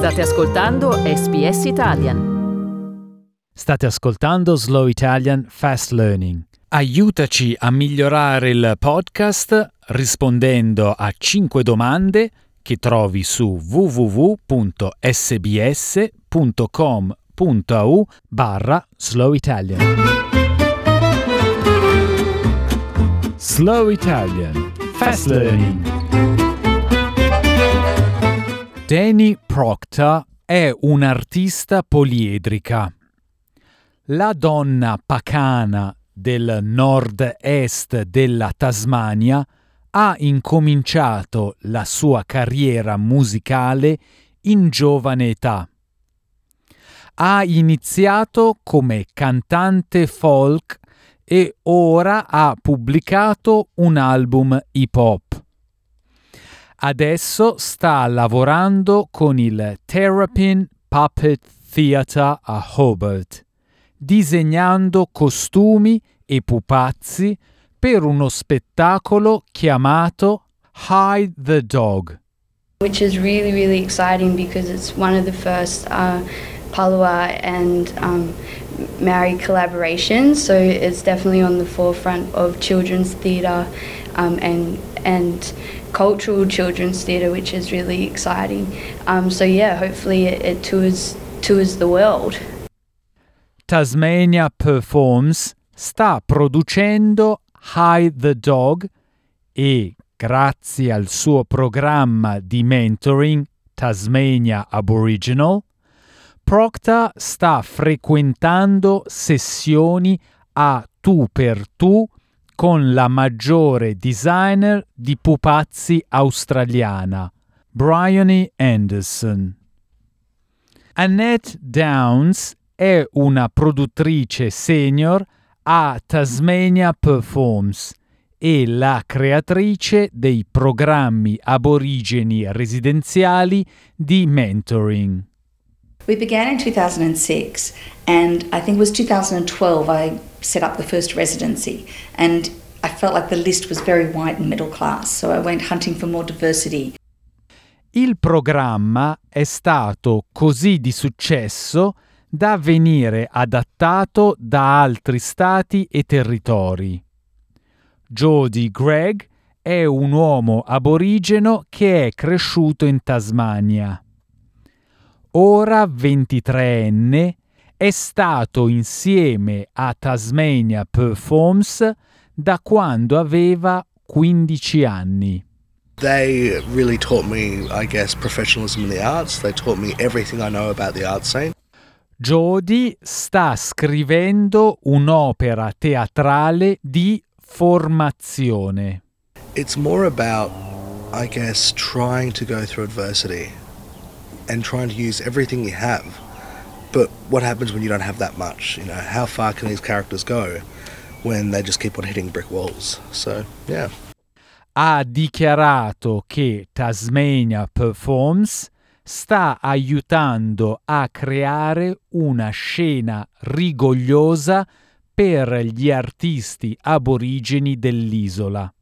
State ascoltando SBS Italian. State ascoltando Slow Italian Fast Learning. Aiutaci a migliorare il podcast rispondendo a 5 domande che trovi su www.sbs.com.au barra Slow Italian. Slow Italian Fast Learning. Danny Proctor è un'artista poliedrica. La donna pacana del nord-est della Tasmania ha incominciato la sua carriera musicale in giovane età. Ha iniziato come cantante folk e ora ha pubblicato un album hip hop. Adesso sta lavorando con il Terrapin Puppet Theatre a Hobart, disegnando costumi e pupazzi per uno spettacolo chiamato Hide the Dog. Which is really, really exciting because it's one of the first uh, Palua and um, Maori collaborations, so it's definitely on the forefront of children's theatre um, and and cultural children's theatre, which is really exciting. Um, so yeah, hopefully it, it tours tours the world. Tasmania Performs sta producendo Hide the Dog e, grazie al suo programma di mentoring Tasmania Aboriginal, Procta sta frequentando sessioni a tu per tu con la maggiore designer di pupazzi australiana, Bryony Anderson. Annette Downs è una produttrice senior a Tasmania Performs e la creatrice dei programmi aborigeni residenziali di mentoring. We began in 2006, and I think it was 2012 I set up the first residency. And I felt like the list was very white and middle class, so I went hunting for more diversity. Il programma è stato così di successo da venire adattato da altri stati e territori. Jody Gregg è un uomo aborigeno che è cresciuto in Tasmania ora 23enne, è stato insieme a Tasmania Performs da quando aveva 15 anni. They really taught me, I guess, professionalism in the arts. They taught me everything I know about the art scene. Jody sta scrivendo un'opera teatrale di formazione. It's more about, I guess, trying to go through adversity. And trying to use everything you have. But what happens when you don't have that much? You know, how far can these characters go when they just keep on hitting brick walls? So, yeah. Ha dichiarato che Tasmania Performs sta aiutando a creare una scena rigogliosa per gli artisti aborigeni dell'isola.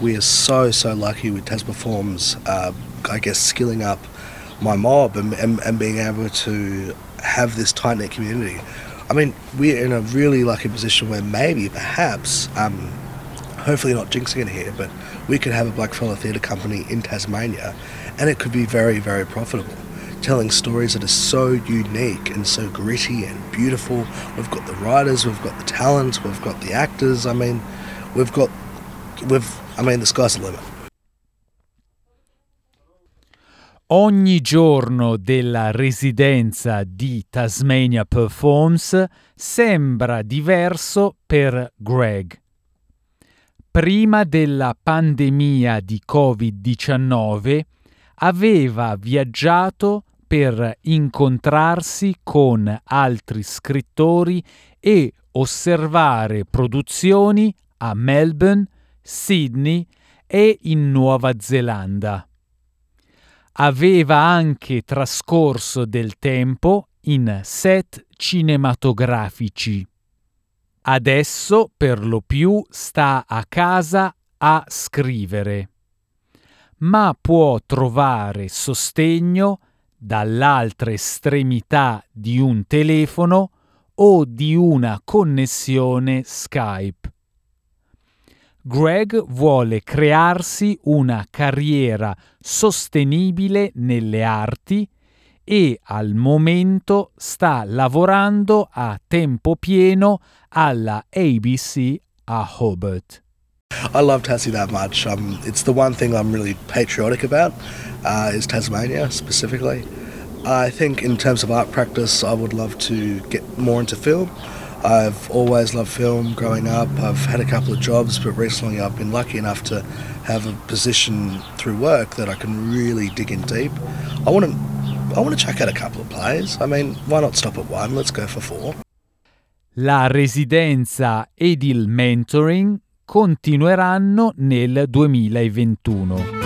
We are so so lucky with Tas Performs, uh, I guess, skilling up my mob and, and, and being able to have this tight knit community. I mean, we're in a really lucky position where maybe, perhaps, um, hopefully not jinxing it here, but we could have a blackfella theatre company in Tasmania and it could be very, very profitable. Telling stories that are so unique and so gritty and beautiful. We've got the writers, we've got the talent, we've got the actors. I mean, we've got, we've, I mean, the sky's the limit. Ogni giorno della residenza di Tasmania Performs sembra diverso per Greg. Prima della pandemia di Covid-19 aveva viaggiato per incontrarsi con altri scrittori e osservare produzioni a Melbourne, Sydney e in Nuova Zelanda aveva anche trascorso del tempo in set cinematografici. Adesso per lo più sta a casa a scrivere, ma può trovare sostegno dall'altra estremità di un telefono o di una connessione Skype. Greg vuole crearsi una carriera sostenibile nelle arti e al momento sta lavorando a tempo pieno alla ABC a Hobart. I love Tassie that much. Um, it's the one thing I'm really patriotic about uh, is Tasmania specifically. I think in terms of art practice, I would love to get more into film. I've always loved film growing up. I've had a couple of jobs, but recently I've been lucky enough to have a position through work that I can really dig in deep. I want to, I want to check out a couple of plays. I mean, why not stop at one? Let's go for four. La residenza ed il mentoring continueranno nel 2021.